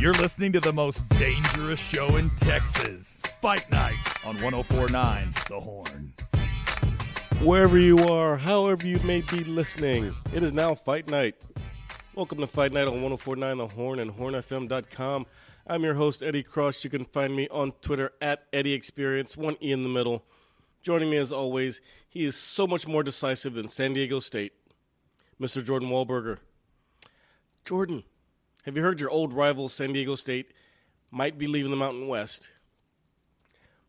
You're listening to the most dangerous show in Texas. Fight Night on 1049 The Horn. Wherever you are, however you may be listening, it is now Fight Night. Welcome to Fight Night on 1049 The Horn and hornfm.com. I'm your host, Eddie Cross. You can find me on Twitter at Eddie Experience, one E in the middle. Joining me as always, he is so much more decisive than San Diego State, Mr. Jordan Wahlberger. Jordan, have you heard your old rival, San Diego State, might be leaving the Mountain West?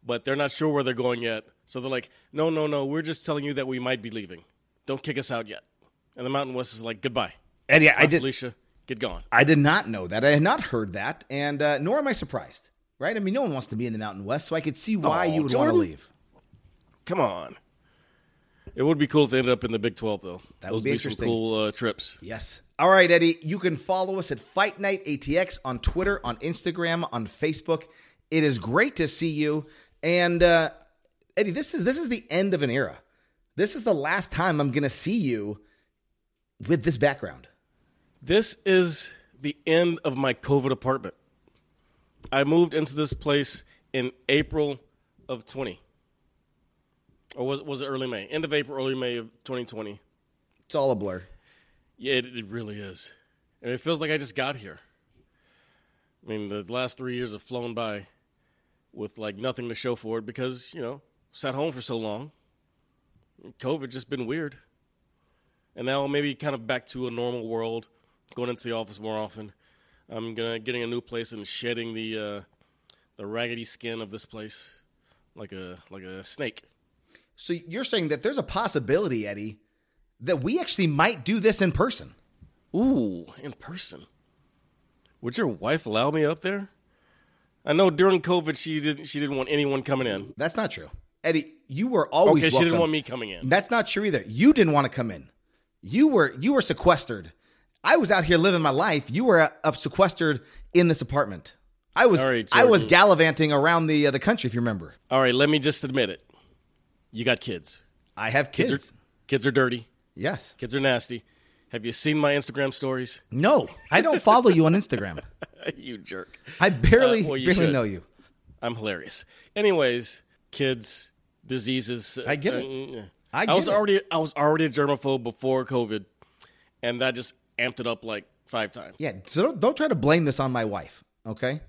But they're not sure where they're going yet. So they're like, no, no, no, we're just telling you that we might be leaving. Don't kick us out yet. And the Mountain West is like, goodbye. Eddie, I Bye, did. Felicia, get gone. I did not know that. I had not heard that, and uh, nor am I surprised. Right? I mean, no one wants to be in the Mountain West, so I could see why Oh, you would want to leave. Come on. It would be cool if they ended up in the Big 12, though. That Those would be some interesting. cool uh, trips. Yes. All right, Eddie. You can follow us at Fight Night ATX on Twitter, on Instagram, on Facebook. It is great to see you. And uh, Eddie, this is this is the end of an era. This is the last time I'm going to see you with this background. This is the end of my COVID apartment. I moved into this place in April of 20. Or was, was it early May? End of April, early May of 2020. It's all a blur. Yeah, it, it really is. And it feels like I just got here. I mean, the last three years have flown by with like nothing to show for it because, you know, sat home for so long. COVID just been weird. And now maybe kind of back to a normal world, going into the office more often. I'm gonna getting a new place and shedding the uh, the raggedy skin of this place like a like a snake. So you're saying that there's a possibility, Eddie, that we actually might do this in person. Ooh, in person. Would your wife allow me up there? I know during COVID she didn't she didn't want anyone coming in. That's not true. Eddie, you were always Okay, she didn't want me coming in. That's not true either. You didn't want to come in. You were you were sequestered. I was out here living my life. You were uh, up sequestered in this apartment. I was right, I was gallivanting around the uh, the country if you remember. All right, let me just admit it. You got kids. I have kids. Kids are kids are dirty. yes. Kids are nasty. Have you seen my Instagram stories? No, I don't follow you on Instagram. you jerk. I barely Uh, well, barely should. know you. I'm hilarious. Anyways, kids, diseases. I get it. uh, I I was it. already I was already a germaphobe before COVID, and that just amped it up like five times. Yeah, so don't, don't try to blame this on my wife. Okay,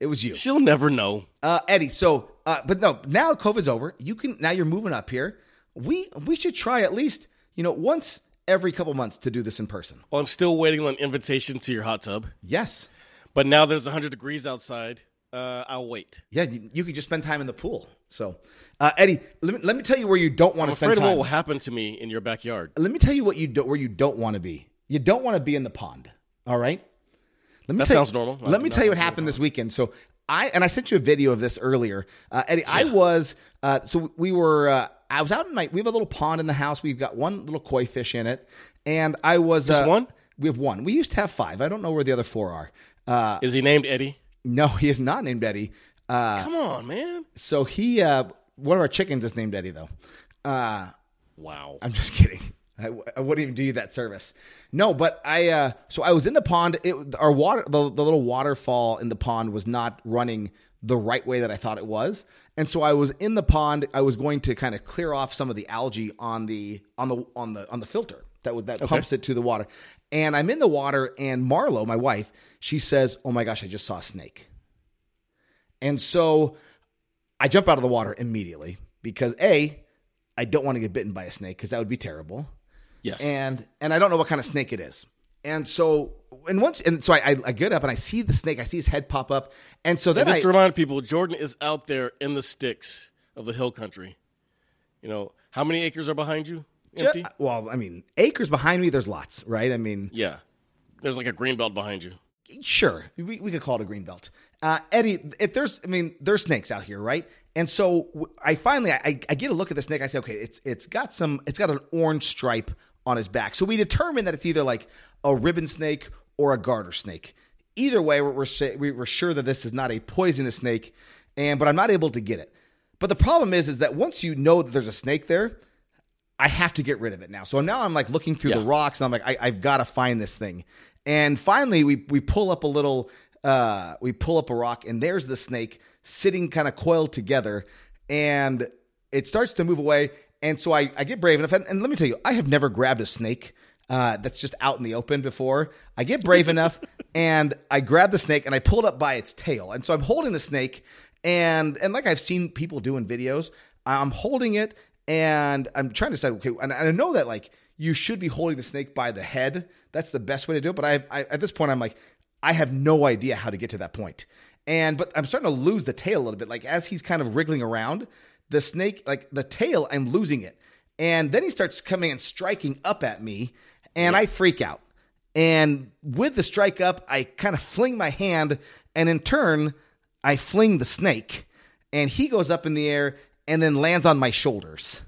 it was you. She'll never know. Uh, Eddie, so uh, but no, now COVID's over. You can now you're moving up here. We we should try at least you know once every couple months to do this in person. Well, I'm still waiting on an invitation to your hot tub. Yes, But now there's 100 degrees outside. Uh, I'll wait. yeah, you, you could just spend time in the pool. So, uh, Eddie, let me let me tell you where you don't want to spend afraid of what will happen to me in your backyard. Let me tell you what you do, where you don't want to be. You don't want to be in the pond. All right. Let me That tell sounds you, normal. Let me tell you what happened this weekend. So I and I sent you a video of this earlier, uh, Eddie. I was uh, so we were. Uh, I was out in my. We have a little pond in the house. We've got one little koi fish in it, and I was Just uh, one? We have one. We used to have five. I don't know where the other four are. Uh, Is he named Eddie? no, he is not named Eddie. Uh, Come on, man. so he, uh, one of our chickens is named Eddie, though. Uh, Wow. I'm just kidding. I, I wouldn't even do you that service. No, but I. Uh, so I was in the pond. It, our water, the, the little waterfall in the pond was not running the right way that I thought it was, and so I was in the pond. I was going to kind of clear off some of the algae on the on the on the on the filter that would that pumps it to the water. And I'm in the water, and Marlo, my wife, she says, "Oh my gosh, I just saw a snake." And so I jump out of the water immediately because a I don't want to get bitten by a snake because that would be terrible. Yes. And and I don't know what kind of snake it is. And so and once and so I, I, I get up and I see the snake. I see his head pop up. And so then And just I, to remind people, Jordan is out there in the sticks of the hill country. You know, how many acres are behind you? Empty? well, I mean, acres behind me. There's lots, right? I mean, yeah. There's like a green belt behind you. Sure, we, we could call it a green belt. Uh, Eddie, if there's, I mean, there's snakes out here, right? And so I finally, I, I get a look at the snake. I say, okay, it's it's got some, it's got an orange stripe on his back. So we determine that it's either like a ribbon snake or a garter snake. Either way, we're we're, sa- we- we're sure that this is not a poisonous snake, and but I'm not able to get it. But the problem is, is that once you know that there's a snake there, I have to get rid of it now. So now I'm like looking through the rocks and I'm like, I, I've got to find this thing. And finally, we we pull up a little, uh, we pull up a rock and there's the snake sitting kind of coiled together, and it starts to move away. And so I, I get brave enough, and, and let me tell you, I have never grabbed a snake uh, that's just out in the open before. I get brave enough, and I grab the snake and I pull it up by its tail. And so I'm holding the snake, and and like I've seen people do in videos, I'm holding it and I'm trying to decide. Okay, and I know that like you should be holding the snake by the head. That's the best way to do it. But I, I at this point, I'm like, I have no idea how to get to that point. And but I'm starting to lose the tail a little bit. Like as he's kind of wriggling around, the snake, like the tail, I'm losing it. And then he starts coming and striking up at me, and I freak out. And with the strike up, I kind of fling my hand, and in turn, I fling the snake, and he goes up in the air and then lands on my shoulders.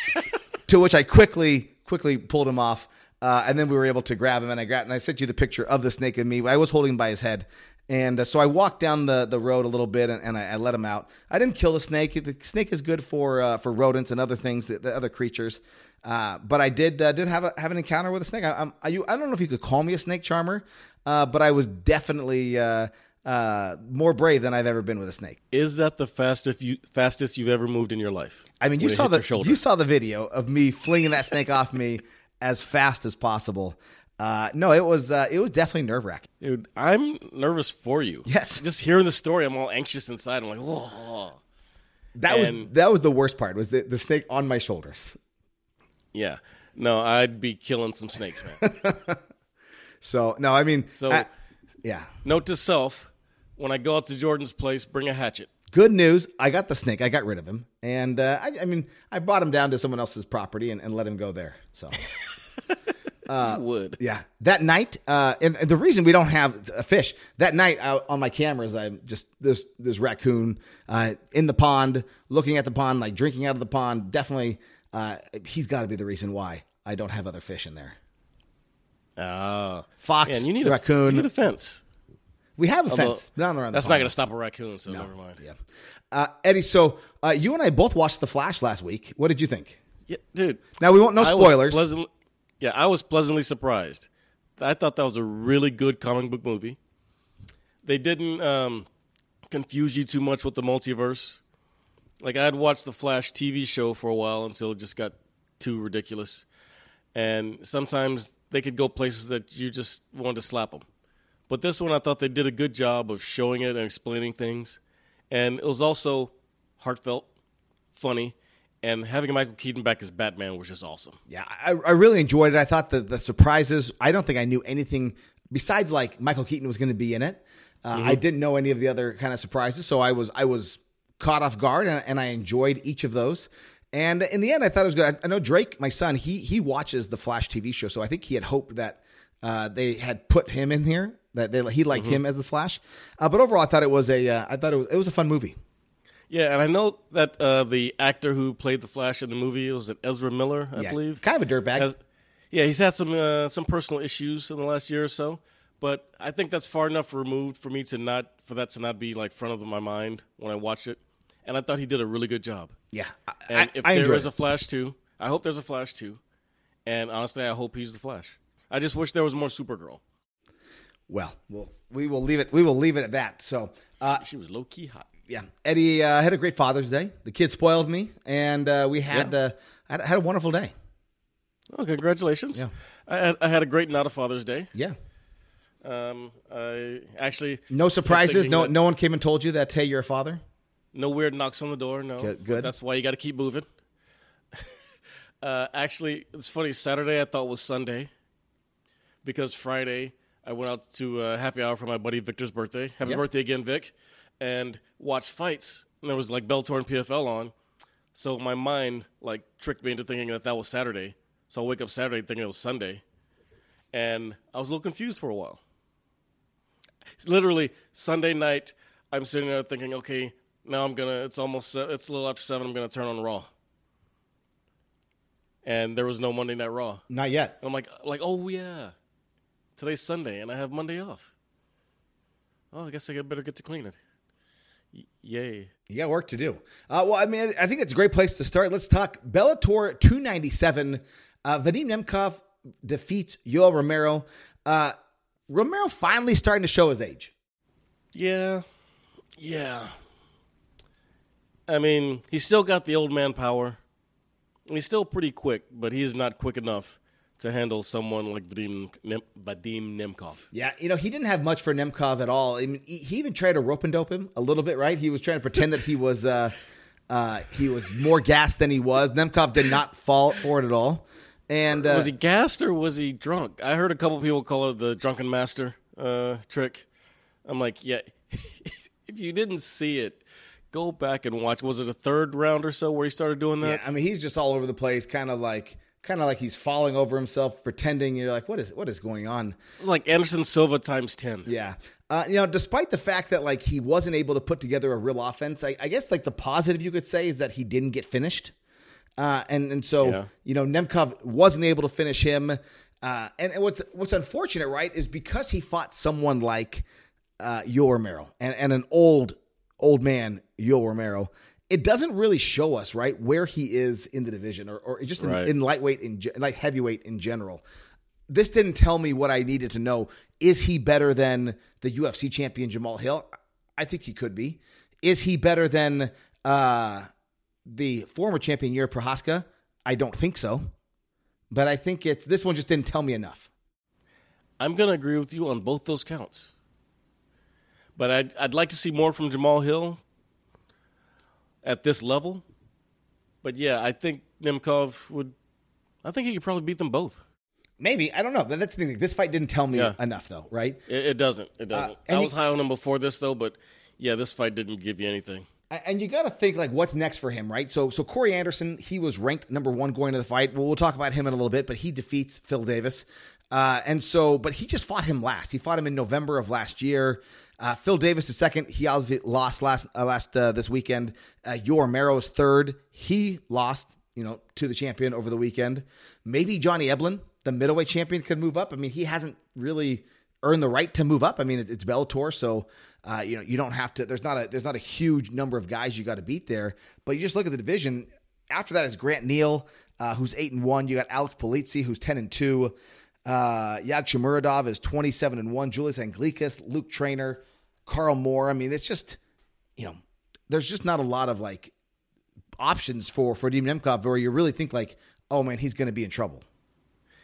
to which I quickly, quickly pulled him off. Uh, and then we were able to grab him, and I grabbed, and I sent you the picture of the snake and me. I was holding him by his head, and uh, so I walked down the, the road a little bit, and, and I, I let him out. I didn't kill the snake. The snake is good for uh, for rodents and other things, the, the other creatures. Uh, but I did uh, did have a, have an encounter with a snake. I, I, you, I don't know if you could call me a snake charmer, uh, but I was definitely uh, uh, more brave than I've ever been with a snake. Is that the fastest you fastest you've ever moved in your life? I mean, you saw the you saw the video of me flinging that snake off me as fast as possible. Uh, no, it was uh, it was definitely nerve wracking. Dude, I'm nervous for you. Yes. Just hearing the story, I'm all anxious inside. I'm like, whoa. That was that was the worst part was the, the snake on my shoulders. Yeah. No, I'd be killing some snakes, man. So no, I mean, So- I- yeah. Note to self: when I go out to Jordan's place, bring a hatchet. Good news, I got the snake. I got rid of him, and uh, I, I mean, I brought him down to someone else's property and, and let him go there. So. you would. Yeah, that night, uh, and, and the reason we don't have a fish that night out on my cameras, I'm just this this raccoon uh, in the pond, looking at the pond, like drinking out of the pond. Definitely, uh, he's got to be the reason why I don't have other fish in there. Ah. Fox, Yeah, and you need raccoon. A, you need a fence. we have a Although, fence down around. That's not going to stop a raccoon, so never mind. Yeah, uh, Eddie. So uh, you and I both watched The Flash last week. What did you think? Yeah, dude. Now we won't no I spoilers. Yeah, I was pleasantly surprised. I thought that was a really good comic book movie. They didn't um, confuse you too much with the multiverse. Like I had watched the Flash TV show for a while until it just got too ridiculous, and sometimes they could go places that you just wanted to slap them. But this one, I thought they did a good job of showing it and explaining things, and it was also heartfelt, funny, and having Michael Keaton back as Batman was just awesome. Yeah, I, I really enjoyed it. I thought the the surprises. I don't think I knew anything besides like Michael Keaton was going to be in it. Uh, I didn't know any of the other kind of surprises, so I was I was caught off guard, and, and I enjoyed each of those. And in the end, I thought it was good. I, I know Drake, my son, he he watches the Flash TV show, so I think he had hoped that uh, they had put him in here, that they, he liked him as the Flash. Uh, but overall, I thought it was a uh, I thought it was, it was a fun movie. Yeah, and I know that uh, the actor who played the Flash in the movie was it Ezra Miller, I yeah, believe. kind of a dirtbag. Has- yeah, he's had some uh, some personal issues in the last year or so, but I think that's far enough removed for me to not for that to not be like front of my mind when I watch it. And I thought he did a really good job. yeah, I, And I, if I there enjoyed it. a Flash too, I hope there's a Flash too. And honestly, I hope he's the Flash. I just wish there was more Supergirl. well, well, we will leave it. We will leave it at that. So. Uh, she was low key hot. Yeah, Eddie uh, had a great Father's Day. The kids spoiled me, and uh, we had, Yeah. uh, had had a wonderful day. Oh, congratulations! Yeah. I had, I had a great not a Father's Day. Yeah, Um, I actually no surprises. No, no one came and told you that hey, you're a father. No weird knocks on the door. No, Good- good. That's why you got to keep moving. uh, actually, it's funny. Saturday I thought was Sunday because Friday I went out to uh, happy hour for my buddy Victor's birthday. Happy Yep. birthday again, Vic! And watched fights. And there was like Bellator and PFL on, so my mind like tricked me into thinking that that was Saturday. So I wake up Saturday thinking it was Sunday, and I was a little confused for a while. It's literally Sunday night. I'm sitting there thinking, okay, now I'm gonna. It's almost. It's a little after seven. I'm gonna turn on Raw. And there was no Monday Night Raw. Not yet. And I'm like, like, oh yeah, today's Sunday, and I have Monday off. Oh, I guess I better get to clean it. Y- yay! You got work to do. Uh, well, I mean, I think it's a great place to start. Let's talk Bellator 297. Uh, Vadim Nemkov defeats Yoel Romero. Uh, Romero finally starting to show his age. Yeah, yeah. I mean, he's still got the old man power. He's still pretty quick, but he's not quick enough to handle someone like Vadim, Nem- Vadim Nemkov. Yeah, you know, he didn't have much for Nemkov at all. I mean, he, he even tried to rope and dope him a little bit, right? He was trying to pretend that he was uh, uh, he was more gassed than he was. Nemkov did not fall for it at all. And uh, was he gassed or was he drunk? I heard a couple people call it the drunken master uh, trick. I'm like, yeah, if you didn't see it, go back and watch. Was it a third round or so where he started doing Yeah, that? I mean, he's just all over the place, kind of like, kind of like he's falling over himself, pretending. You're like, what is, what is going on? It was like Anderson Silva times ten. Yeah, uh, you know, despite the fact that like he wasn't able to put together a real offense, I, I guess like the positive you could say is that he didn't get finished, uh, and and so Yeah. you know Nemkov wasn't able to finish him. Uh, and, and what's what's unfortunate, right, is because he fought someone like uh, Yoel Romero and, and an old old man Yoel Romero. It doesn't really show us right where he is in the division, or, or just in, Right. in lightweight in like heavyweight in general. This didn't tell me what I needed to know. Is he better than the UFC champion Jamal Hill? I think he could be. Is he better than uh, the former champion Jiri Prochazka? I don't think so. But I think it's this one just didn't tell me enough. I'm going to agree with you on both those counts. But I'd, I'd like to see more from Jamal Hill at this level. But yeah, I think Nemkov would. I think he could probably beat them both. Maybe I don't know. That's the thing. This fight didn't tell me Yeah. enough, though, right? It, it doesn't. It doesn't. Uh, and I he- was high on him before this, though. But yeah, this fight didn't give you anything. And you got to think like what's next for him, right? So, so Corey Anderson, he was ranked number one going to the fight. Well, we'll talk about him in a little bit, but he defeats Phil Davis, uh, and so, but he just fought him last. He fought him in November of last year. Uh, Phil Davis is second. He lost last uh, last uh, this weekend. Uh, Yoel Romero is third. He lost, you know, to the champion over the weekend. Maybe Johnny Eblen, the middleweight champion, could move up. I mean, he hasn't really earned the right to move up. I mean, it's, it's Bellator, so uh, you know you don't have to. There's not a there's not a huge number of guys you got to beat there. But you just look at the division. After that is Grant Neal, uh, who's eight and one. You got Alex Polizzi, who's ten and two. Uh, Yagshimuradov is twenty seven and one. Julius Anglickas, Luke Trainer, Carl Moore. I mean, it's just you know, there's just not a lot of like options for for Dean Nemkov where you really think like, oh man, he's going to be in trouble.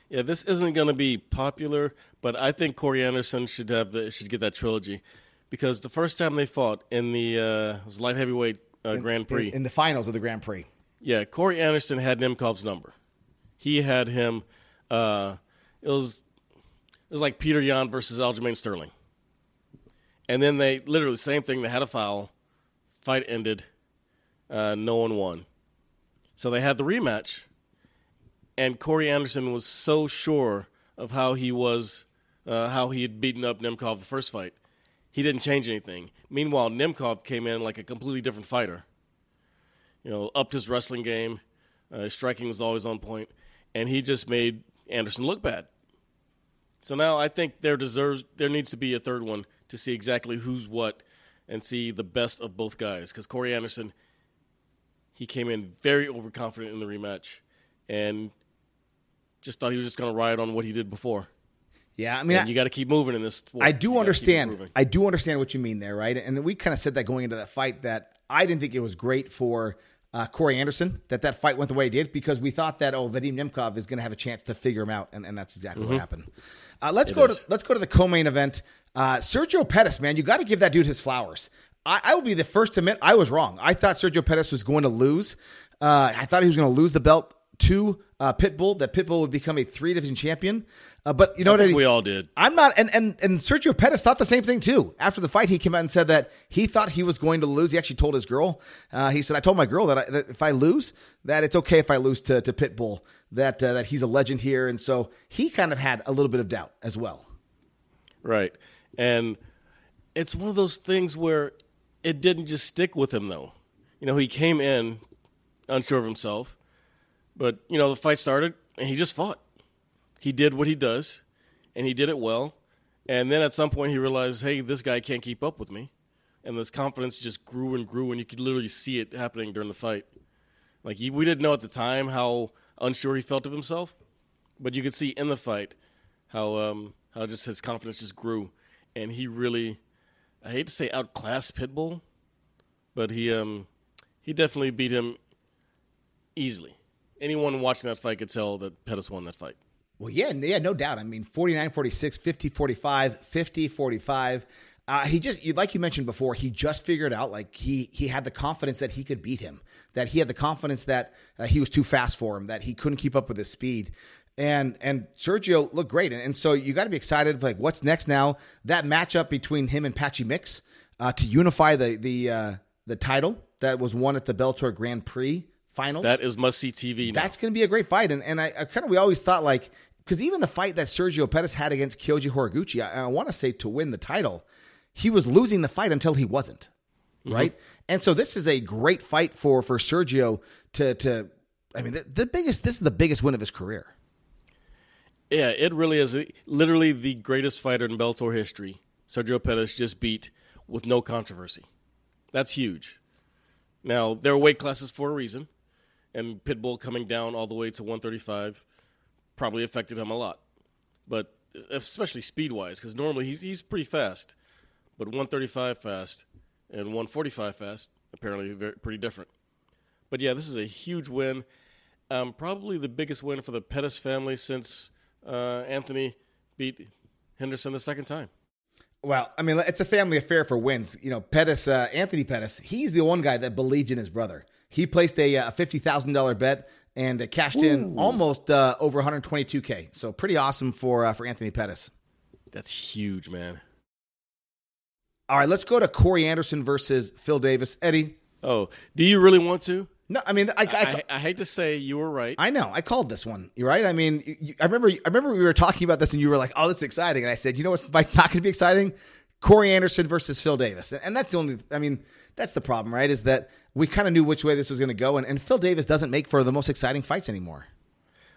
Yeah, this isn't going to be popular, but I think Corey Anderson should have the, should get that trilogy because the first time they fought in the uh, it was light heavyweight uh, Grand Prix, in, in the finals of the Grand Prix. yeah, Corey Anderson had Nemkov's number. He had him. Uh, it was it was like Petr Yan versus Aljamain Sterling, and then they literally same thing. They had a foul, fight ended, uh, no one won. So they had the rematch, and Corey Anderson was so sure of how he was, uh, how he had beaten up Nemkov the first fight, he didn't change anything. Meanwhile, Nemkov came in like a completely different fighter. You know, upped his wrestling game, uh, his striking was always on point, and he just made Anderson look bad. So now I think there deserves there needs to be a third one to see exactly who's what and see the best of both guys because Corey Anderson he came in very overconfident in the rematch and just thought he was just going to ride on what he did before. Yeah, I mean, I- you got to keep moving in this. Sport. I do understand. I do understand what you mean there, right? And we kind of said that going into that fight that I didn't think it was great for uh, Corey Anderson that that fight went the way it did because we thought that oh Vadim Nemkov is going to have a chance to figure him out, and, and that's exactly what happened. Uh, let's go is. to let's go to the co-main event. Uh, Sergio Pettis, man, you got to give that dude his flowers. I, I will be the first to admit I was wrong. I thought Sergio Pettis was going to lose. Uh, I thought he was going to lose the belt to uh, Pitbull that Pitbull would become a three division champion. Uh, but you know I what? think Eddie? we all did. I'm not, and, and and Sergio Pettis thought the same thing too. After the fight, he came out and said that he thought he was going to lose. He actually told his girl, uh, he said, "I told my girl that, I, that if I lose, that it's okay if I lose to, to Pitbull, that uh, that he's a legend here." And so he kind of had a little bit of doubt as well. Right. And it's one of those things where it didn't just stick with him, though. You know, he came in unsure of himself, but, you know, the fight started and he just fought. He did what he does, and he did it well. And then at some point, he realized, hey, this guy can't keep up with me. And this confidence just grew and grew, and you could literally see it happening during the fight. Like, he, we didn't know at the time how unsure he felt of himself, but you could see in the fight how um, how just his confidence just grew, and he really, I hate to say outclassed Pitbull, but he um he definitely beat him easily. Anyone watching that fight could tell that Pettis won that fight. Well, yeah, yeah, no doubt. I mean, 49 46, 50 45, 50 45. Uh, he just, like you mentioned before, he just figured out like he he had the confidence that he could beat him, that he had the confidence that uh, he was too fast for him, that he couldn't keep up with his speed, and and Sergio looked great, and, and so you got to be excited. Like, what's next now? That matchup between him and Patchy Mix uh, to unify the the uh, the title that was won at the Bellator Grand Prix finals. That is must see TV. Now. That's going to be a great fight. And, and I, I kind of, we always thought like, because even the fight that Sergio Pettis had against Kyoji Horiguchi, I, I want to say to win the title, he was losing the fight until he wasn't. Mm-hmm. Right. And so this is a great fight for, for Sergio to, to, I mean, the, the biggest, this is the biggest win of his career. Yeah, it really is literally the greatest fighter in Bellator history. Sergio Pettis just beat with no controversy. That's huge. Now, there are weight classes for a reason, and Pitbull coming down all the way to 135 probably affected him a lot. But especially speed wise, because normally he's, he's pretty fast. But 135 fast and 145 fast, apparently very, pretty different. But yeah, this is a huge win. Um, probably the biggest win for the Pettis family since uh, Anthony beat Henderson the second time. Well, I mean, it's a family affair for wins. You know, Pettis, uh, Anthony Pettis, he's the one guy that believed in his brother. He placed a, uh, fifty thousand dollar bet and uh, cashed in almost uh, over one hundred twenty two k. So pretty awesome for uh, for Anthony Pettis. That's huge, man. All right, let's go to Corey Anderson versus Phil Davis. Eddie, Oh, do you really want to? no, I mean, I, I, I, I hate to say you were right. I know. I called this one. You're right. I mean, you, you- I remember. I remember we were talking about this, and you were like, "Oh, this exciting." And I said, "You know what's not going to be exciting? Corey Anderson versus Phil Davis." And that's the only. I mean, that's the problem, right? Is that we kind of knew which way this was going to go, and, and Phil Davis doesn't make for the most exciting fights anymore.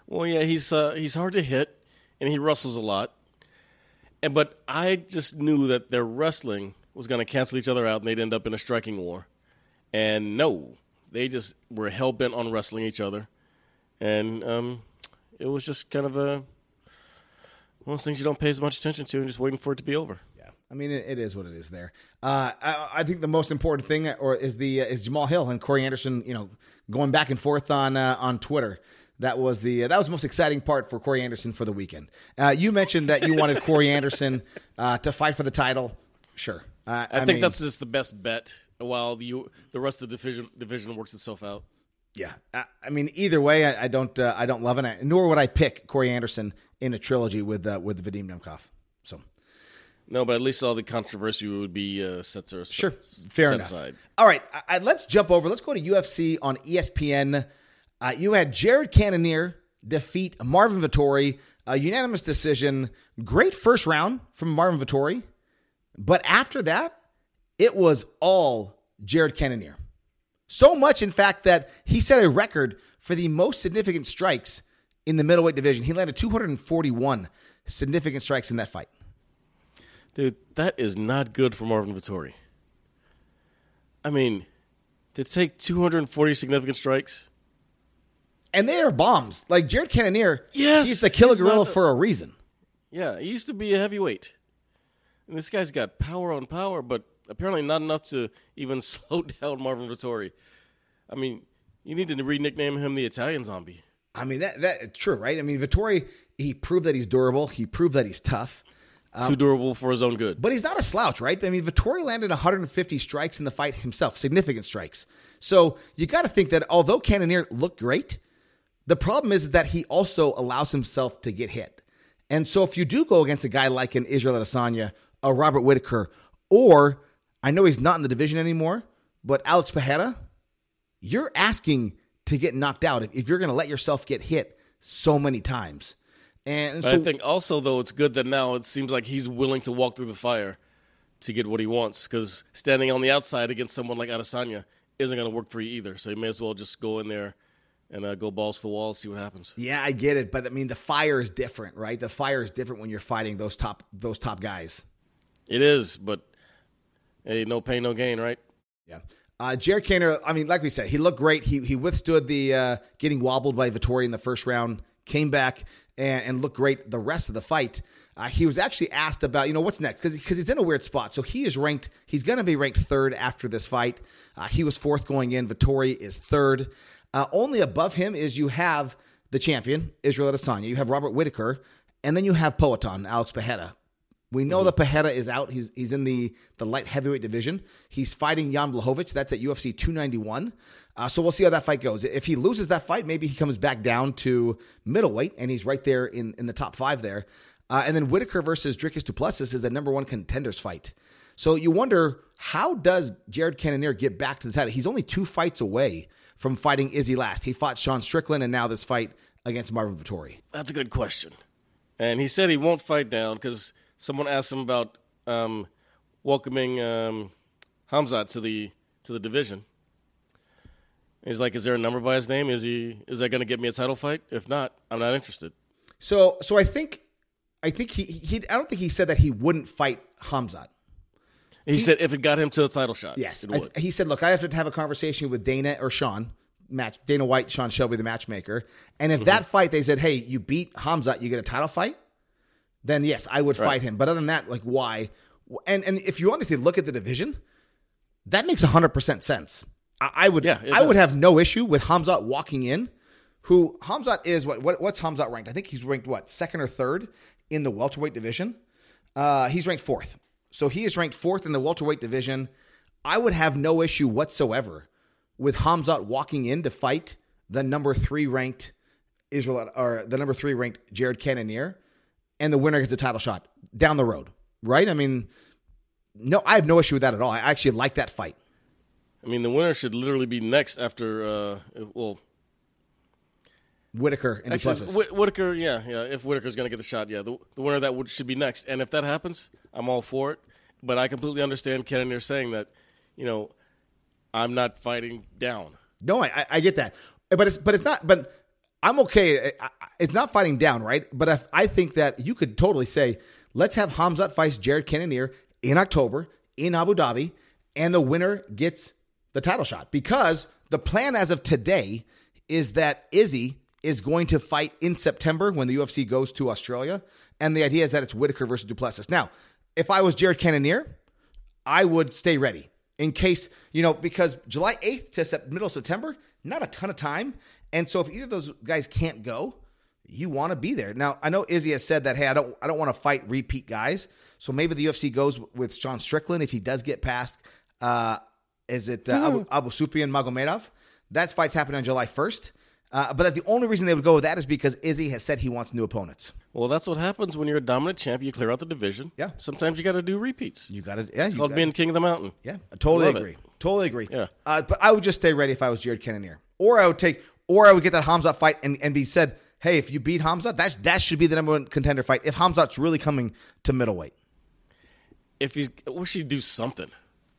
Well, yeah, he's uh, he's hard to hit, and he wrestles a lot. And but I just knew that their wrestling was going to cancel each other out, and they'd end up in a striking war. And no, they just were hell bent on wrestling each other, and um, it was just kind of a one of those things you don't pay as much attention to, and just waiting for it to be over. I mean, it, it is what it is. There, uh, I, I think the most important thing, or is the uh, is Jamal Hill and Corey Anderson. You know, going back and forth on uh, on Twitter. That was the uh, that was the most exciting part for Corey Anderson for the weekend. Uh, you mentioned that you wanted Corey Anderson uh, to fight for the title. Sure, uh, I, think mean, that's just the best bet. While the the rest of the division division works itself out. yeah. I, I mean, either way, I, I don't uh, I don't love it. Nor would I pick Corey Anderson in a trilogy with uh, with Vadim Nemkov. So No, but at least all the controversy would be uh, set to Sure, fair set enough. aside. All right, I, I- let's jump over. Let's go to UFC on ESPN. Uh, you had Jared Cannonier defeat Marvin Vettori, a unanimous decision. Great first round from Marvin Vettori, but after that, it was all Jared Cannonier. So much, in fact, that he set a record for the most significant strikes in the middleweight division. He landed 241 significant strikes in that fight. Dude, that is not good for Marvin Vettori. I mean, to take 240 significant strikes, And they are bombs. Like Jared Cannonier, Yes, he's the killer gorilla the- for a reason. yeah, he used to be a heavyweight. And this guy's got power on power, but apparently not enough to even slow down Marvin Vettori. I mean, you need to re-nickname him the Italian Zombie. I mean that that's true, right? I mean Vettori, he proved that he's durable. He proved that he's tough. Um, too durable for his own good. But he's not a slouch, right? I mean, Vettori landed 150 strikes in the fight himself, significant strikes. So you got to think that although Cannonier looked great, The problem is that he also allows himself to get hit. And so if you do go against a guy like an Israel Adesanya, a Robert Whitaker, or I know he's not in the division anymore, but Alex Pereira, you're asking to get knocked out if you're going to let yourself get hit so many times. And so, I think also though it's good that now it seems like he's willing to walk through the fire to get what he wants because standing on the outside against someone like Adesanya isn't going to work for you either. So you may as well just go in there and uh, go balls to the wall, and see what happens. Yeah, I get it, but I mean the fire is different, right? The fire is different when you're fighting those top those top guys. It is, but hey, no pain, no gain, right? Yeah. Uh, Jared Cannonier, I mean, like we said, he looked great. He he withstood the uh, getting wobbled by Vettori in the first round, came back and, and looked great the rest of the fight. Uh, he was actually asked about, you know, what's next because because he's in a weird spot. So he is ranked. He's going to be ranked third after this fight. Uh, he was fourth going in. Vettori is third. Uh, only above him is you have the champion Israel Adesanya. You have Robert Whitaker, and then you have Poatan Alex Pereira. We know that Pereira is out. He's he's in the the light heavyweight division. He's fighting Jan Blachowicz. That's at UFC 291. Uh, so we'll see how that fight goes. If he loses that fight, maybe he comes back down to middleweight, and he's right there in in the top five there. Uh, and then Whitaker versus Dricus du Plessis is the number one contenders fight. So you wonder how does Jared Cannonier get back to the title? He's only two fights away from fighting Izzy last. He fought Sean Strickland, and now this fight against Marvin Vettori. That's a good question. And he said he won't fight down because someone asked him about um, welcoming um, Hamzat to the to the division. He's like, "Is there a number by his name? Is he? Is that going to get me a title fight? If not, I'm not interested." So, so I think, I think he, he I don't think he said that he wouldn't fight Hamzat. He, said if it got him to the title shot, Yes, it I- would. he said, "Look, I have to have a conversation with Dana or Sean, match Dana White, Sean Shelby, the matchmaker, and if Mm-hmm. that fight they said, hey, you beat Hamzat, you get a title fight, then yes, I would fight him. But other than that, like why? And and if you honestly look at the division, that makes hundred percent sense. I, would, Yeah, I would have no issue with Hamzat walking in. Who Hamzat is? What, what what's Hamzat ranked? I think he's ranked what second or third in the welterweight division. Uh, he's ranked fourth. So he is ranked fourth in the welterweight division. I would have no issue whatsoever with Hamzat walking in to fight the number three ranked Israel or the number three ranked Jared Cannonier, and the winner gets a title shot down the road. Right? I mean, no, I have no issue with that at all. I actually like that fight. I mean, the winner should literally be next after. Uh, well, Whitaker and actually, du Plessis. Whit- Whitaker, yeah, yeah. If Whitaker's going to get the shot, yeah, the, the winner that would, should be next. And if that happens, I'm all for it. But I completely understand Cannonier saying that, you know, I'm not fighting down. No, I, I- get that, but it's but it's not. But I'm okay. It's not fighting down, right? But if, I think that you could totally say, let's have Hamzat fight Jared Cannonier in October in Abu Dhabi, and the winner gets the title shot because the plan as of today is that Izzy is going to fight in September when the UFC goes to Australia, and the idea is that it's Whitaker versus du Plessis. Now, if I was Jared Cannonier, I would stay ready in case, you know, because July 8th to middle of September, not a ton of time. And so if either of those guys can't go, you want to be there. Now, I know Izzy has said that, hey, I don't I don't want to fight repeat guys. So maybe the UFC goes with Sean Strickland if he does get past uh is it uh, Abu, Abusupiyan Magomedov? That fight's happening on July 1st. Uh, but the only reason they would go with that is because Izzy has said he wants new opponents. Well, that's what happens when you're a dominant champ. You clear out the division. Yeah. Sometimes you got to do repeats. You got to, yeah, It's you called gotta- being king of the mountain. Yeah, I totally Love agree. it. Totally agree. Yeah. Uh, but I would just stay ready if I was Jared Cannonier, or I would take, or I would get that Hamzat fight and, and be said, hey, if you beat Hamzat, that's that should be the number one contender fight. If Hamzat's really coming to middleweight, If he's, wish he'd do something.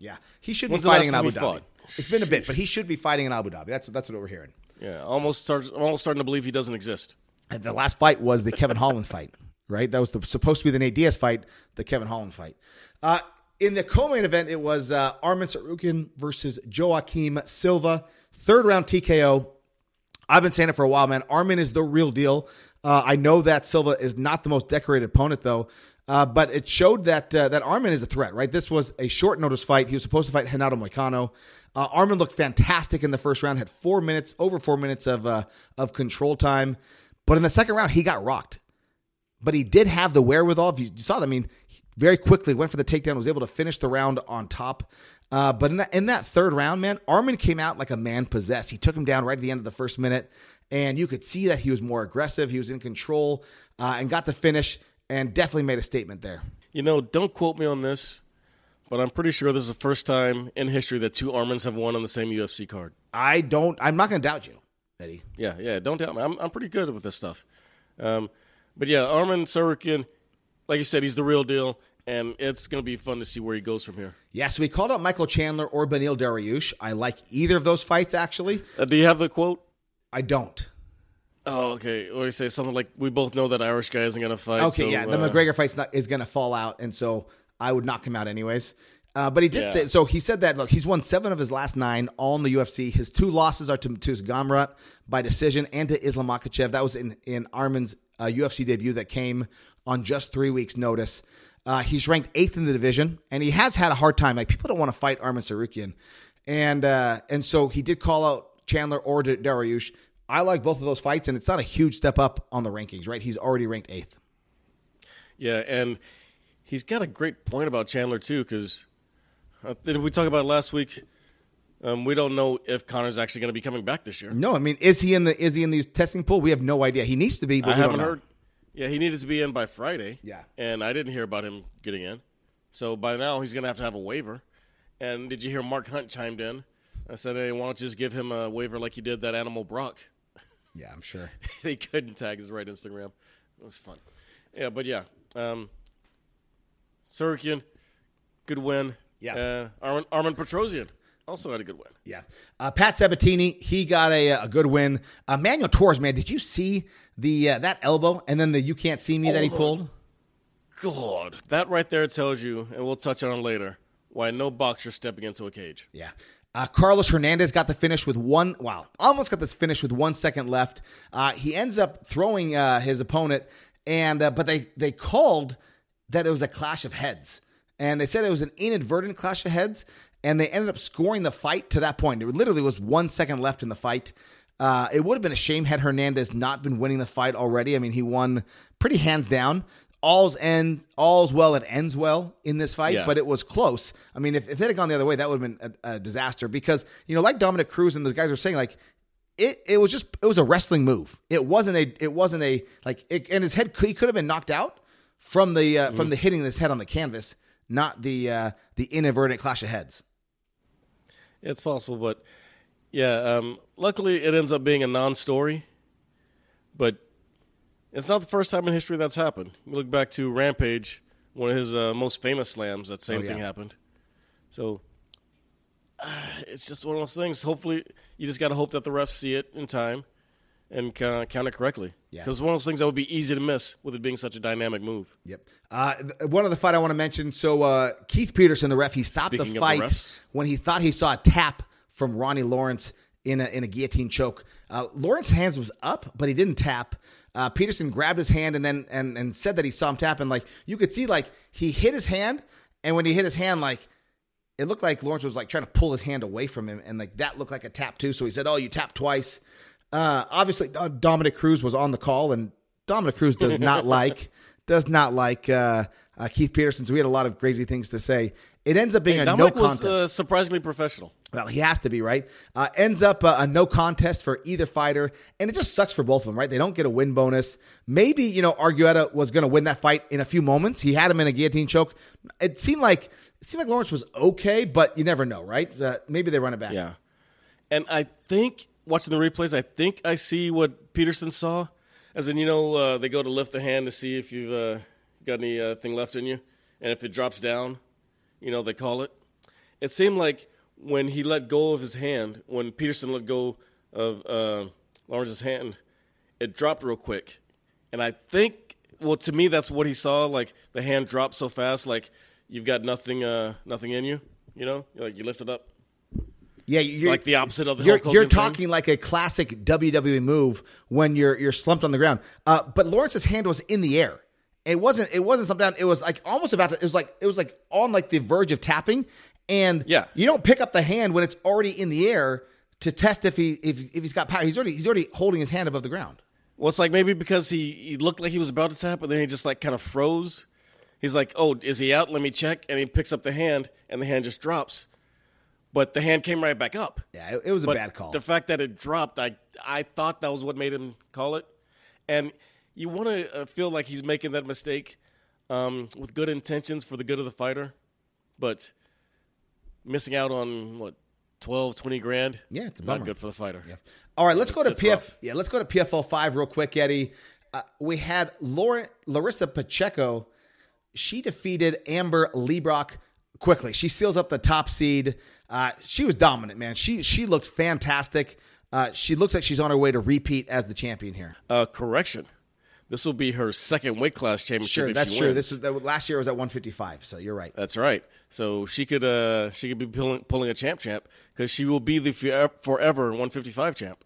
Yeah, he should When's be fighting in Abu Dhabi. fought? It's been a bit, but he should be fighting in Abu Dhabi. That's that's what we're hearing. Yeah, almost starts. Almost starting to believe he doesn't exist. And the last fight was the Kevin Holland fight, right? That was the, supposed to be the Nate Diaz fight, the Kevin Holland fight. Uh, in the co-main event, it was uh, Arman Tsarukyan versus Joaquim Silva, third round TKO. I've been saying it for a while, man. Arman is the real deal. Uh, I know that Silva is not the most decorated opponent, though. Uh, but it showed that uh, that Arman is a threat, right? This was a short notice fight. He was supposed to fight Renato Moicano. Uh, Arman looked fantastic in the first round. Had four minutes, over four minutes of uh, of control time. But in the second round, he got rocked but he did have the wherewithal. If you saw that, I mean, very quickly went for the takedown, was able to finish the round on top. Uh, but in that, in that third round, man, Arman came out like a man possessed. He took him down right at the end of the first minute, and you could see that he was more aggressive. He was in control uh, and got the finish and definitely made a statement there. You know, don't quote me on this, but I'm pretty sure this is the first time in history that two Armans have won on the same UFC card. I don't, I'm not going to doubt you, Eddie. Yeah, yeah, don't doubt me. I'm, I'm pretty good with this stuff. Um, but yeah, Arman Tsarukyan, like you said, he's the real deal, and it's going to be fun to see where he goes from here. Yeah, so we called out Michael Chandler or Beneil Dariush. I like either of those fights, actually. Uh, do you have the quote? I don't. Oh, okay. Or you say something like, "We both know that Irish guy isn't going to fight." Okay, so, yeah, the uh, McGregor fight is going to fall out, and so I would knock him out anyways. Uh, but he did Yeah. say so. He said that look, he's won seven of his last nine, all in the UFC. His two losses are to Mateusz Gamrot by decision and to Islam Makhachev. That was in in Arman's uh, UFC debut that came on just three weeks' notice. Uh, he's ranked eighth in the division, and he has had a hard time. Like people don't want to fight Arman Tsarukyan, and uh, and so he did call out Chandler or Dar- Dariush. I like both of those fights, and it's not a huge step up on the rankings, right? He's already ranked eighth. Yeah, and he's got a great point about Chandler too, because uh, we talked about it last week? Um, we don't know if Conor's actually going to be coming back this year. No, I mean, is he in the is he in the testing pool? We have no idea. He needs to be, but I haven't heard. Yeah, he needed to be in by Friday. Yeah. and I didn't hear about him getting in. So by now he's going to have to have a waiver. And did you hear Mark Hunt chimed in? I said, "Hey, why don't you just give him a waiver like you did that Animal Brock?" Yeah, I'm sure. he couldn't tag his right Instagram. It was fun. Yeah, but yeah, um, Sorokin, good win. Yeah. uh, Armin, Armen Petrosyan also had a good win. Yeah, uh, Pat Sabatini, he got a, a good win. Uh, Manuel Torres, man, did you see the uh, that elbow and then the you can't see me that he Oh, pulled? God, that right there tells you, and we'll touch on it later, why no boxer stepping into a cage. Yeah. Uh, Carlos Hernandez got the finish with one. Wow, almost got this finish with one second left. Uh, he ends up throwing uh, his opponent, and uh, but they they called that it was a clash of heads, and they said it was an inadvertent clash of heads, and they ended up scoring the fight to that point. It literally was one second left in the fight. Uh, it would have been a shame had Hernandez not been winning the fight already. I mean, he won pretty hands down. All's end, all's well, it ends well in this fight, Yeah. but it was close. I mean, if, if it had gone the other way, that would have been a, a disaster because, you know, like Dominick Cruz and those guys were saying, like, it, it was just it was a wrestling move. It wasn't a it wasn't a like it, and his head could, he could have been knocked out from the uh, from the hitting his head on the canvas, not the uh, the inadvertent clash of heads. It's possible, but yeah, um, luckily it ends up being a non-story. But it's not the first time in history that's happened. You look back to Rampage, one of his uh, most famous slams. That same Oh, thing yeah. happened. So uh, it's just one of those things. Hopefully, you just got to hope that the refs see it in time and count it correctly. Yeah. Because it's one of those things that would be easy to miss with it being such a dynamic move. Yep. Uh, one other fight I want to mention. So uh, Keith Peterson, the ref, he stopped Speaking the of the fight when he thought he saw a tap from Ronnie Lawrence in a in a guillotine choke. Uh, Lawrence's hands was up, but he didn't tap. Uh, Peterson grabbed his hand and then and and said that he saw him tap, and like you could see, like he hit his hand, and when he hit his hand, like it looked like Lawrence was like trying to pull his hand away from him, and like that looked like a tap too. So he said, "Oh, you tapped twice." Uh, obviously, uh, Dominick Cruz was on the call, and Dominick Cruz does not like does not like uh, uh, Keith Peterson. So we had a lot of crazy things to say. It ends up being a Dominic no was contest. uh, surprisingly professional. Well, he has to be, right? Uh, ends up uh, a no contest for either fighter, and it just sucks for both of them, right? They don't get a win bonus. Maybe, you know, Argueta was going to win that fight in a few moments. He had him in a guillotine choke. It seemed like it seemed like Lawrence was okay, but you never know, right? Uh, maybe they run it back. Yeah. And I think, watching the replays, I think I see what Peterson saw. As in, you know, uh, they go to lift the hand to see if you've uh, got anything uh, left in you. And if it drops down, you know, they call it. It seemed like when he let go of his hand, when Peterson let go of uh, Lawrence's hand, it dropped real quick. And I think, well, to me, that's what he saw. Like the hand dropped so fast, like you've got nothing, uh, nothing in you. You know, like you lift it up. Yeah, you're, Like the opposite of the you're, you're thing? talking like a classic WWE move when you're you're slumped on the ground. Uh, but Lawrence's hand was in the air. It wasn't. It wasn't something. Down, it was like almost about to. It was like it was like on like the verge of tapping. And Yeah. you don't pick up the hand when it's already in the air to test if he if, if he's got power. He's already he's already holding his hand above the ground. Well, it's like maybe because he, he looked like he was about to tap, but then he just like kind of froze. He's like, "Oh, is he out? Let me check." And he picks up the hand, and the hand just drops. But the hand came right back up. Yeah, it, it was a bad call. The fact that it dropped, I I thought that was what made him call it. And you want to uh, feel like he's making that mistake um, with good intentions for the good of the fighter, but missing out on what 12, 20 grand. Yeah, it's not good for the fighter. All right, let's go to it's PF. rough. Yeah, let's go to PFL five real quick, Eddie. Uh, we had Laura, Larissa Pacheco. She defeated Amber Leibrock quickly. She seals up the top seed. Uh, she was dominant, man. She she looked fantastic. Uh, she looks like she's on her way to repeat as the champion here. Uh, correction. This will be her second weight class championship. Sure, that's true. wins. This is that, last year was at 155, so you're right. That's right. So she could uh, she could be pulling, pulling a champ champ because she will be the forever 155 champ.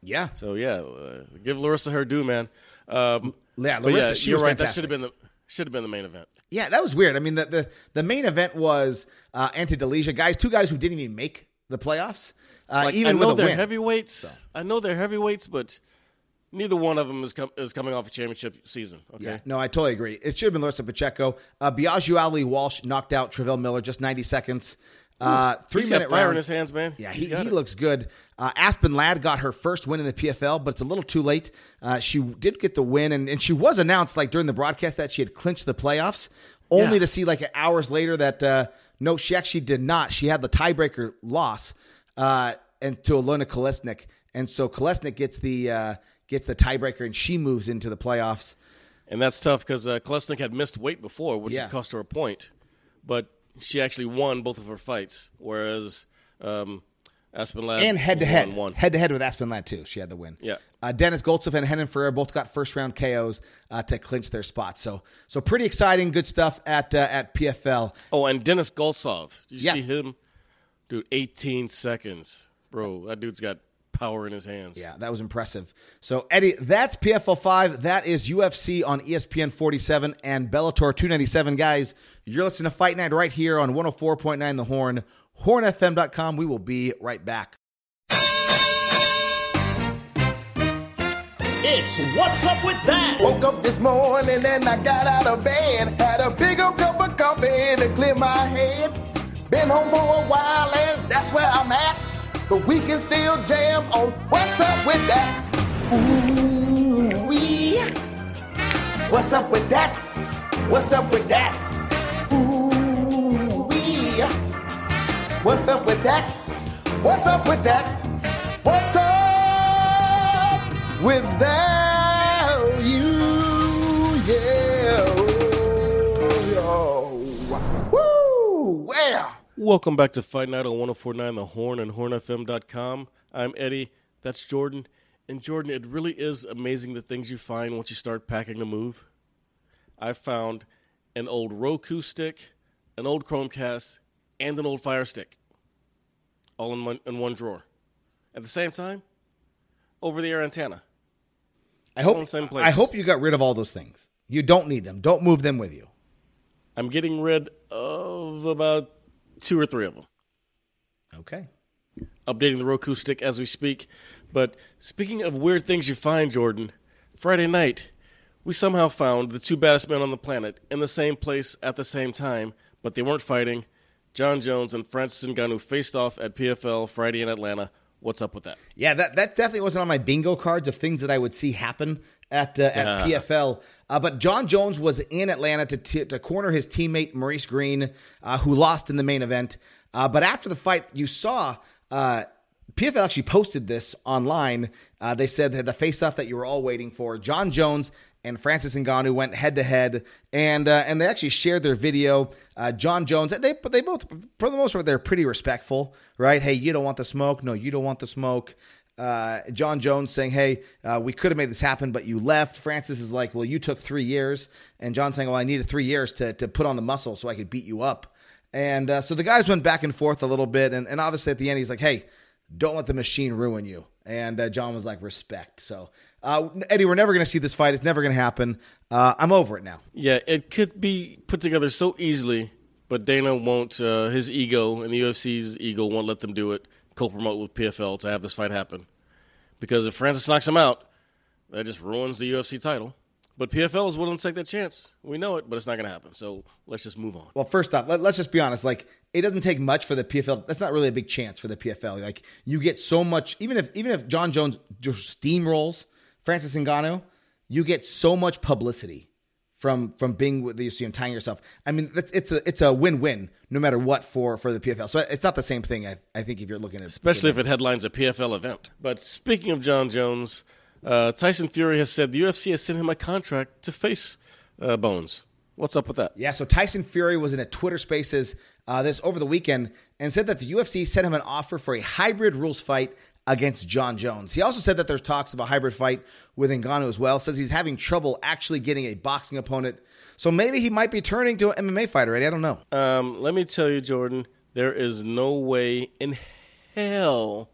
Yeah, So yeah, uh, give Larissa her due, man. Um, Yeah, Larissa, she you're was right. fantastic. That should have been the should have been the main event. Yeah, that was weird. I mean, the the, the main event was uh, Ante Delija, guys, two guys who didn't even make the playoffs, uh, Like, even I know with they're win. heavyweights. I know they're heavyweights, but neither one of them is com- is coming off a championship season. Okay. Yeah, no, I totally agree. It should have been Larissa Pacheco. Uh, Biagio Ali Walsh knocked out Travell Miller just 90 seconds. Uh, three He's minute got fire rounds. in his hands, man. Yeah, he, he it. looks good. Uh, Aspen Ladd got her first win in the PFL, but it's a little too late. Uh, she did get the win, and, and she was announced like during the broadcast that she had clinched the playoffs, only Yeah. to see like hours later that uh, no, she actually did not. She had the tiebreaker loss uh, and to Alona Kolesnik, and so Kolesnik gets the uh, gets the tiebreaker, and she moves into the playoffs. And that's tough because uh, Kolesnik had missed weight before, which Yeah. cost her a point. But she actually won both of her fights, whereas um, Aspen Ladd and head to head, head to head with Aspen Ladd too. She had the win. Yeah. Uh, Dennis Goltsov and Henan Ferrer both got first round KOs uh, to clinch their spots. So so pretty exciting, good stuff at uh, at PFL. Oh, and Dennis Goltsov. Did you Yeah. see him? Dude, 18 seconds. Bro, that dude's got power in his hands. Yeah, that was impressive. So Eddie, that's PFL five. That is UFC on ESPN 47 and Bellator 297. Guys, you're listening to Fight Night right here on 104.9 The Horn, hornfm.com. We will be right back. It's What's Up With That? Woke up this morning and I got out of bed. Had a big old cup of coffee to clear my head. Been home for a while and that's where I'm at. But we can still jam on What's Up With That. Ooh, wee. What's up with that? What's up with that? Ooh, wee. What's up with that? What's up with that? What's up without Welcome back to Fight Night on 1049 The Horn and hornfm.com. I'm Eddie. That's Jordan. And Jordan, it really is amazing the things you find once you start packing a move. I found an old Roku stick, an old Chromecast, and an old Fire Stick, all in one, in one drawer. At the same time, over-the-air antenna. I All in hope the same place. I hope you got rid of all those things. You don't need them. Don't move them with you. I'm getting rid of about two or three of them. Okay. updating the Roku stick as we speak. But speaking of weird things you find, Jordan, Friday night, we somehow found the two baddest men on the planet in the same place at the same time, but they weren't fighting. Jon Jones and Francis Ngannou faced off at PFL Friday in Atlanta. What's up with that? Yeah, that, that definitely wasn't on my bingo cards of things that I would see happen at uh, at PFL. Uh, but Jon Jones was in Atlanta to t- to corner his teammate Maurice Greene, uh, who lost in the main event. Uh, but after the fight, you saw uh, PFL actually posted this online. Uh, they said that the face-off that you were all waiting for, Jon Jones and Francis Ngannou went head to head, and uh, and they actually shared their video. Uh, Jon Jones, they but they both for the most part they're pretty respectful, right? Hey, you don't want the smoke. No, you don't want the smoke. Uh, Jon Jones saying, "Hey, uh, we could have made this happen, but you left." Francis is like, "Well, you took three years," and Jon saying, "Well, I needed three years to to put on the muscle so I could beat you up." And uh, so the guys went back and forth a little bit, and, and obviously at the end he's like, "Hey, don't let the machine ruin you." And uh, Jon was like, "Respect." So uh, Eddie, we're never going to see this fight. It's never going to happen. Uh, I'm over it now. Yeah, it could be put together so easily, but Dana won't. Uh, his ego and the UFC's ego won't let them do it. Co-promote with PFL to have this fight happen because if Francis knocks him out, that just ruins the UFC title. But PFL is willing to take that chance. We know it, but it's not going to happen. So let's just move on. Well, first off, let, us just be honest. Like, it doesn't take much for the PFL. That's not really a big chance for the PFL. Like, you get so much. Even if even if Jon Jones just steamrolls Francis Ngannou, you get so much publicity from from being with the UFC and tying yourself. I mean, it's, it's a it's a win win no matter what for for the PFL. So it's not the same thing. I, I think if you're looking at especially if it headlines a PFL event. But speaking of Jon Jones. Uh, Tyson Fury has said the UFC has sent him a contract to face uh, Bones. What's up with that? Yeah, so Tyson Fury was in a Twitter Spaces uh, this over the weekend and said that the UFC sent him an offer for a hybrid rules fight against Jon Jones. He also said that there's talks of a hybrid fight with Ngannou as well. Says he's having trouble actually getting a boxing opponent, so maybe he might be turning to an MMA fighter. I don't know. Um, let me tell you, Jordan, there is no way in hell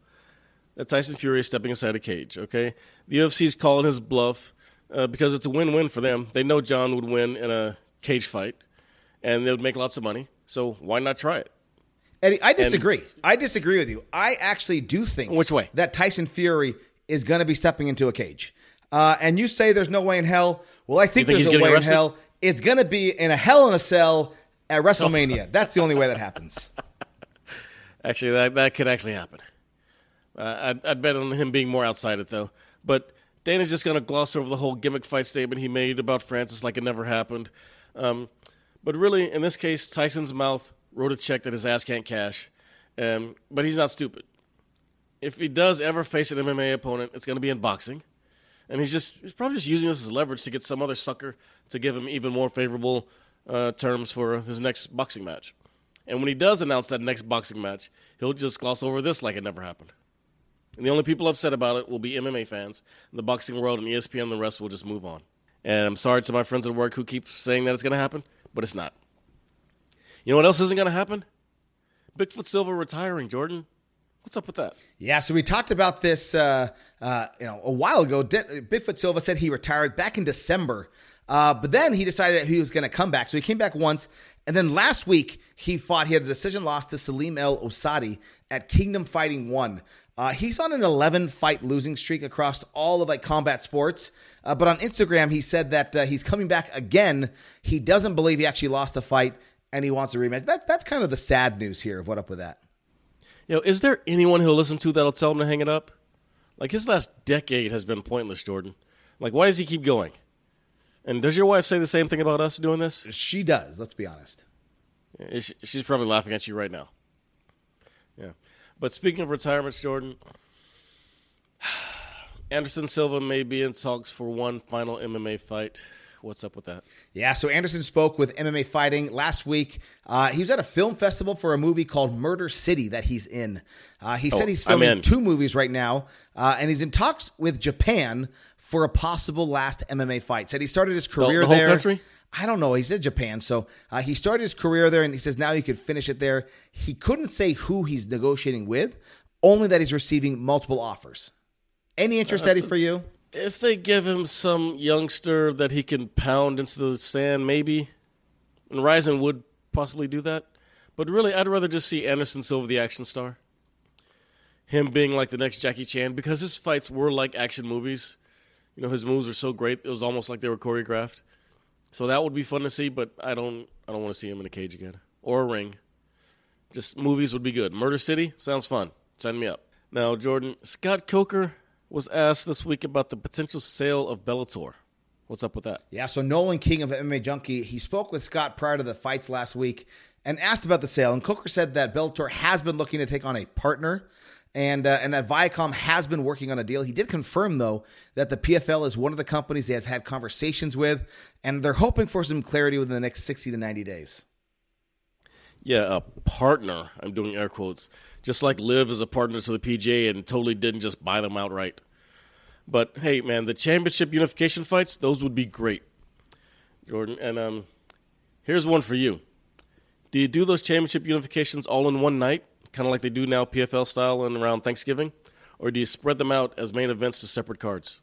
that Tyson Fury is stepping inside a cage. Okay, the UFC's calling his bluff uh, because it's a win-win for them. They know Jon would win in a cage fight, and they would make lots of money. So why not try it? Eddie, I disagree. And, I disagree with you. I actually do think which way that Tyson Fury is going to be stepping into a cage. Uh, and you say there's no way in hell. Well, I think, think there's a way in hell. It's going to be in a hell in a cell at WrestleMania. That's the only way that happens. Actually, that that could actually happen. Uh, I'd, I'd bet on him being more outside it though. But Dana's just going to gloss over the whole gimmick fight statement he made about Francis like it never happened. Um, but really, in this case, Tyson's mouth wrote a check that his ass can't cash. Um, but he's not stupid. If he does ever face an MMA opponent, it's going to be in boxing. And he's just he's probably just using this as leverage to get some other sucker to give him even more favorable uh, terms for his next boxing match. And when he does announce that next boxing match, he'll just gloss over this like it never happened. And the only people upset about it will be MMA fans, the boxing world, and ESPN, and the rest will just move on. And I'm sorry to my friends at work who keep saying that it's going to happen, but it's not. You know what else isn't going to happen? Bigfoot Silva retiring, Jordan. What's up with that? Yeah, so we talked about this, uh, uh, you know, a while ago. Bigfoot Silva said he retired back in December, uh, but then he decided he was going to come back. So he came back once, and then last week he fought. He had a decision loss to Salim El Osadi at Kingdom Fighting One. Uh, he's on an 11 fight losing streak across all of like combat sports. Uh, but on Instagram, he said that uh, he's coming back again. He doesn't believe he actually lost the fight and he wants a rematch. That, that's kind of the sad news here of what up with that. You know, is there anyone he'll listen to that'll tell him to hang it up? Like his last decade has been pointless, Jordan. Like, why does he keep going? And does your wife say the same thing about us doing this? She does. Let's be honest. She's probably laughing at you right now. Yeah. But speaking of retirements, Jordan, Anderson Silva may be in talks for one final MMA fight. What's up with that? Yeah, so Anderson spoke with MMA Fighting last week. Uh, he was at a film festival for a movie called Murder City that he's in. Uh, he oh, said he's filming two movies right now, uh, and he's in talks with Japan for a possible last MMA fight. Said he started his career the, the there. country? I don't know. He said Japan. So uh, he started his career there, and he says now he could finish it there. He couldn't say who he's negotiating with, only that he's receiving multiple offers. Any interest, Eddie, for you? If they give him some youngster that he can pound into the sand, maybe. And Rizin would possibly do that. But really, I'd rather just see Anderson Silva, the action star. Him being like the next Jackie Chan, because his fights were like action movies. You know, his moves are so great; it was almost like they were choreographed. So that would be fun to see, but I don't I don't want to see him in a cage again or a ring. Just movies would be good. Murder City sounds fun. Sign me up. Now, Jordan Scott Coker was asked this week about the potential sale of Bellator. What's up with that? Yeah, so Nolan King of MMA Junkie, he spoke with Scott prior to the fights last week and asked about the sale. And Coker said that Bellator has been looking to take on a partner and uh, and that Viacom has been working on a deal. He did confirm though that the PFL is one of the companies they have had conversations with, and they're hoping for some clarity within the next sixty to ninety days. Yeah, a partner. I'm doing air quotes. Just like LIV is a partner to the PGA and totally didn't just buy them outright. But hey, man, the championship unification fights, those would be great, Jordan. And um, here's one for you. Do you do those championship unifications all in one night? kind of like they do now, PFL style, and around Thanksgiving, or do you spread them out as main events to separate cards?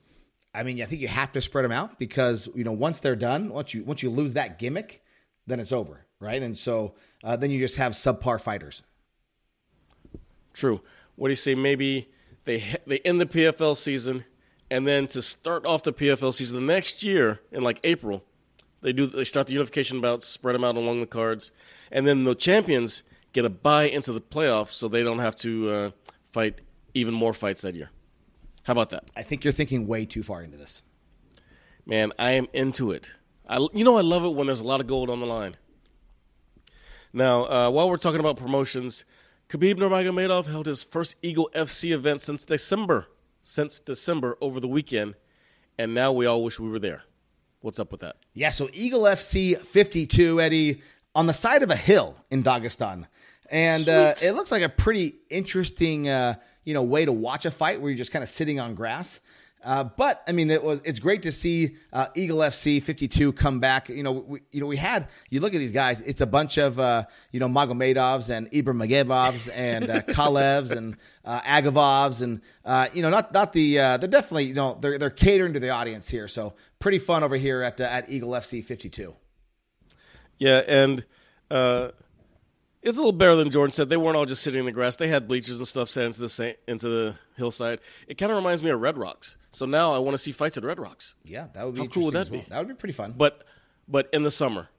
I mean, I think you have to spread them out because you know once they're done, once you once you lose that gimmick, then it's over, right? And so uh, then you just have subpar fighters. True. What do you say? Maybe they they end the PFL season, and then to start off the PFL season the next year in like April, they do they start the unification bouts, spread them out along the cards, and then the champions get a buy into the playoffs, so they don't have to uh, fight even more fights that year. How about that? I think you're thinking way too far into this. Man, I am into it. I, you know, I love it when there's a lot of gold on the line. Now, uh, while we're talking about promotions, Khabib Nurmagomedov held his first Eagle FC event since December, since December over the weekend, and now we all wish we were there. What's up with that? Yeah, so Eagle FC 52, Eddie, on the side of a hill in Dagestan. And uh, it looks like a pretty interesting, uh, you know, way to watch a fight where you're just kind of sitting on grass. Uh, but I mean, it was it's great to see uh, Eagle FC 52 come back. You know, we, you know we had you look at these guys. It's a bunch of uh, you know Magomedovs and Ibrahimagomedovs and uh, Kalevs and uh, Agavovs and uh, you know not not the uh, they're definitely you know they're they're catering to the audience here. So pretty fun over here at uh, at Eagle FC 52. Yeah, and uh, it's a little better than Jordan said. They weren't all just sitting in the grass. They had bleachers and stuff set into the sa- into the hillside. It kind of reminds me of Red Rocks. So now I want to see fights at Red Rocks. Yeah, that would be How cool would that as be? That would be pretty fun. But but in the summer,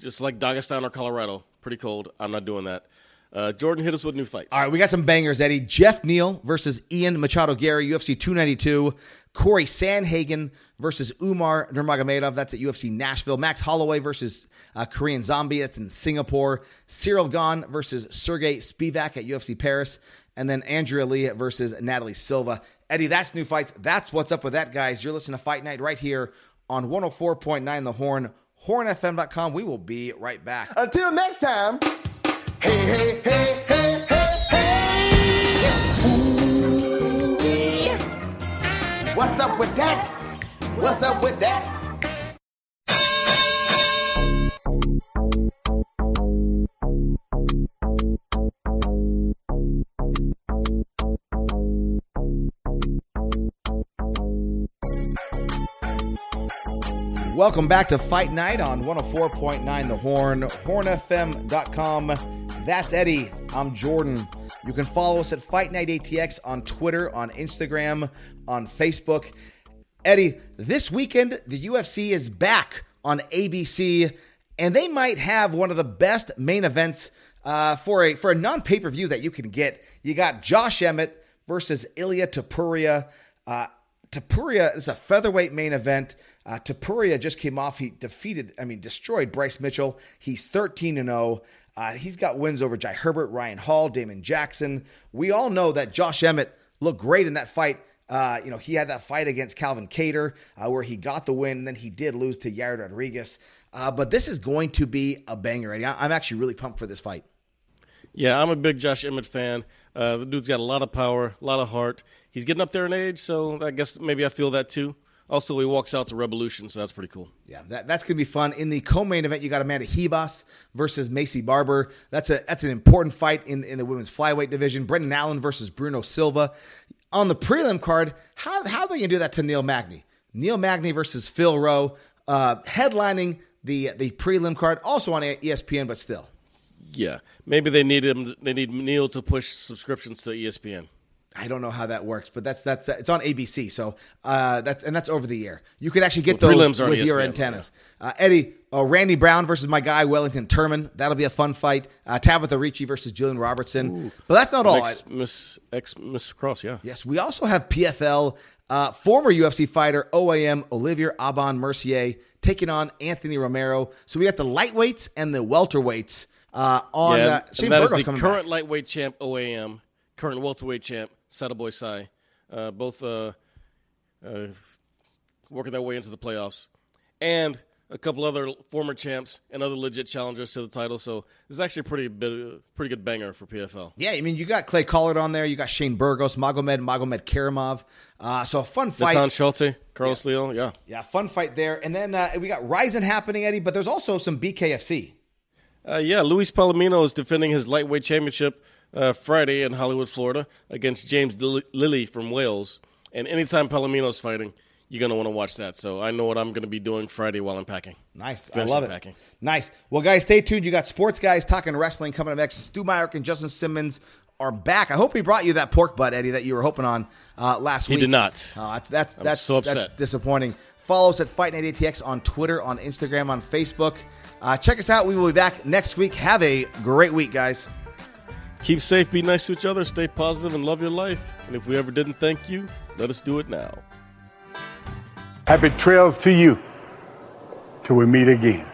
just like Dagestan or Colorado, pretty cold. I'm not doing that. Uh, Jordan hit us with new fights. All right, we got some bangers, Eddie. Geoff Neal versus Ian Machado Garry, UFC 292. Cory Sandhagen versus Umar Nurmagomedov. That's at UFC Nashville. Max Holloway versus uh, Korean Zombie. That's in Singapore. Ciryl Gane versus Sergey Spivak at UFC Paris. And then Andrea Lee versus Natalie Silva. Eddie, that's new fights. That's what's up with that, guys. You're listening to Fight Night right here on 104.9 The Horn, hornfm.com. We will be right back. Until next time, hey, hey, hey, hey, hey, What's up with that? What's up with that? Welcome back to Fight Night on 104.9 The Horn, hornfm.com. That's Eddie. I'm Jordan. You can follow us at Fight Night ATX on Twitter, on Instagram, on Facebook. Eddie, this weekend, the UFC is back on ABC, and they might have one of the best main events uh, for a for a non pay per view that you can get. You got Josh Emmett versus Ilia Topuria. Uh, Topuria is a featherweight main event. Uh, Topuria just came off. He defeated, I mean, destroyed Bryce Mitchell. He's 13 and 0. Uh, he's got wins over Jai Herbert, Ryan Hall, Damon Jackson. We all know that Josh Emmett looked great in that fight. Uh, you know, he had that fight against Calvin Kattar uh, where he got the win, and then he did lose to Yair Rodriguez. Uh, but this is going to be a banger. Eddie. I- I'm actually really pumped for this fight. Yeah, I'm a big Josh Emmett fan. Uh, the dude's got a lot of power, a lot of heart. He's getting up there in age, so I guess maybe I feel that too. Also, he walks out to Revolution, so that's pretty cool. Yeah, that, that's going to be fun. In the co-main event, you got Amanda Ribas versus Maycee Barber. That's a that's an important fight in in the women's flyweight division. Brendan Allen versus Bruno Silva. On the prelim card, how how are they going to do that to Neil Magny? Neil Magny versus Phil Rowe, uh, headlining the the prelim card, also on ESPN, but still. Yeah, maybe they need him. They need Neil to push subscriptions to ESPN. I don't know how that works, but that's that's it's on ABC, so uh, that's and that's over the air. You could actually get Well, those prelims are on with your antennas. Uh, Eddie, uh, Randy Brown versus my guy Wellington Turman. That'll be a fun fight. Uh, Tabitha Ricci versus Gillian Robertson. But that's not all. Ex, Miss Ex Miss Cross, yeah. Yes, we also have PFL uh, former UFC fighter OAM Olivier Aubin-Mercier taking on Anthony Romero. So we got the lightweights and the welterweights uh, on. yeah, uh, and Shane that is the current back. lightweight champ OAM, current welterweight champ Sadibou Sy, uh, both uh, uh, working their way into the playoffs, and a couple other former champs and other legit challengers to the title. So this is actually a pretty bit, pretty good banger for PFL. Yeah, I mean, you got Clay Collard on there. You got Shane Burgos, Magomed, Magomed Karamov. Uh, so a fun fight. Natan Schulte, Carlos Leo, yeah. Yeah, fun fight there. And then uh, we got Rizin happening, Eddie, but there's also some BKFC. Uh, yeah, Luis Palomino is defending his lightweight championship uh, Friday in Hollywood, Florida, against James Lilly- Lilly from Wales. And anytime Palomino's fighting, you're going to want to watch that. So I know what I'm going to be doing Friday while I'm packing. Nice. I love it. packing. Nice. Well, guys, stay tuned. You got sports guys talking wrestling coming up next. Stu Myrick and Justin Simmons are back. I hope he brought you that pork butt, Eddie, that you were hoping on uh, last He week. He did not. Uh, that's that's I'm that's, so that's disappointing. Follow us at Fight Night ATX on Twitter, on Instagram, on Facebook. Uh, check us out. We will be back next week. Have a great week, guys. Keep safe, be nice to each other, stay positive, and love your life. And if we ever didn't thank you, let us do it now. Happy trails to you till we meet again.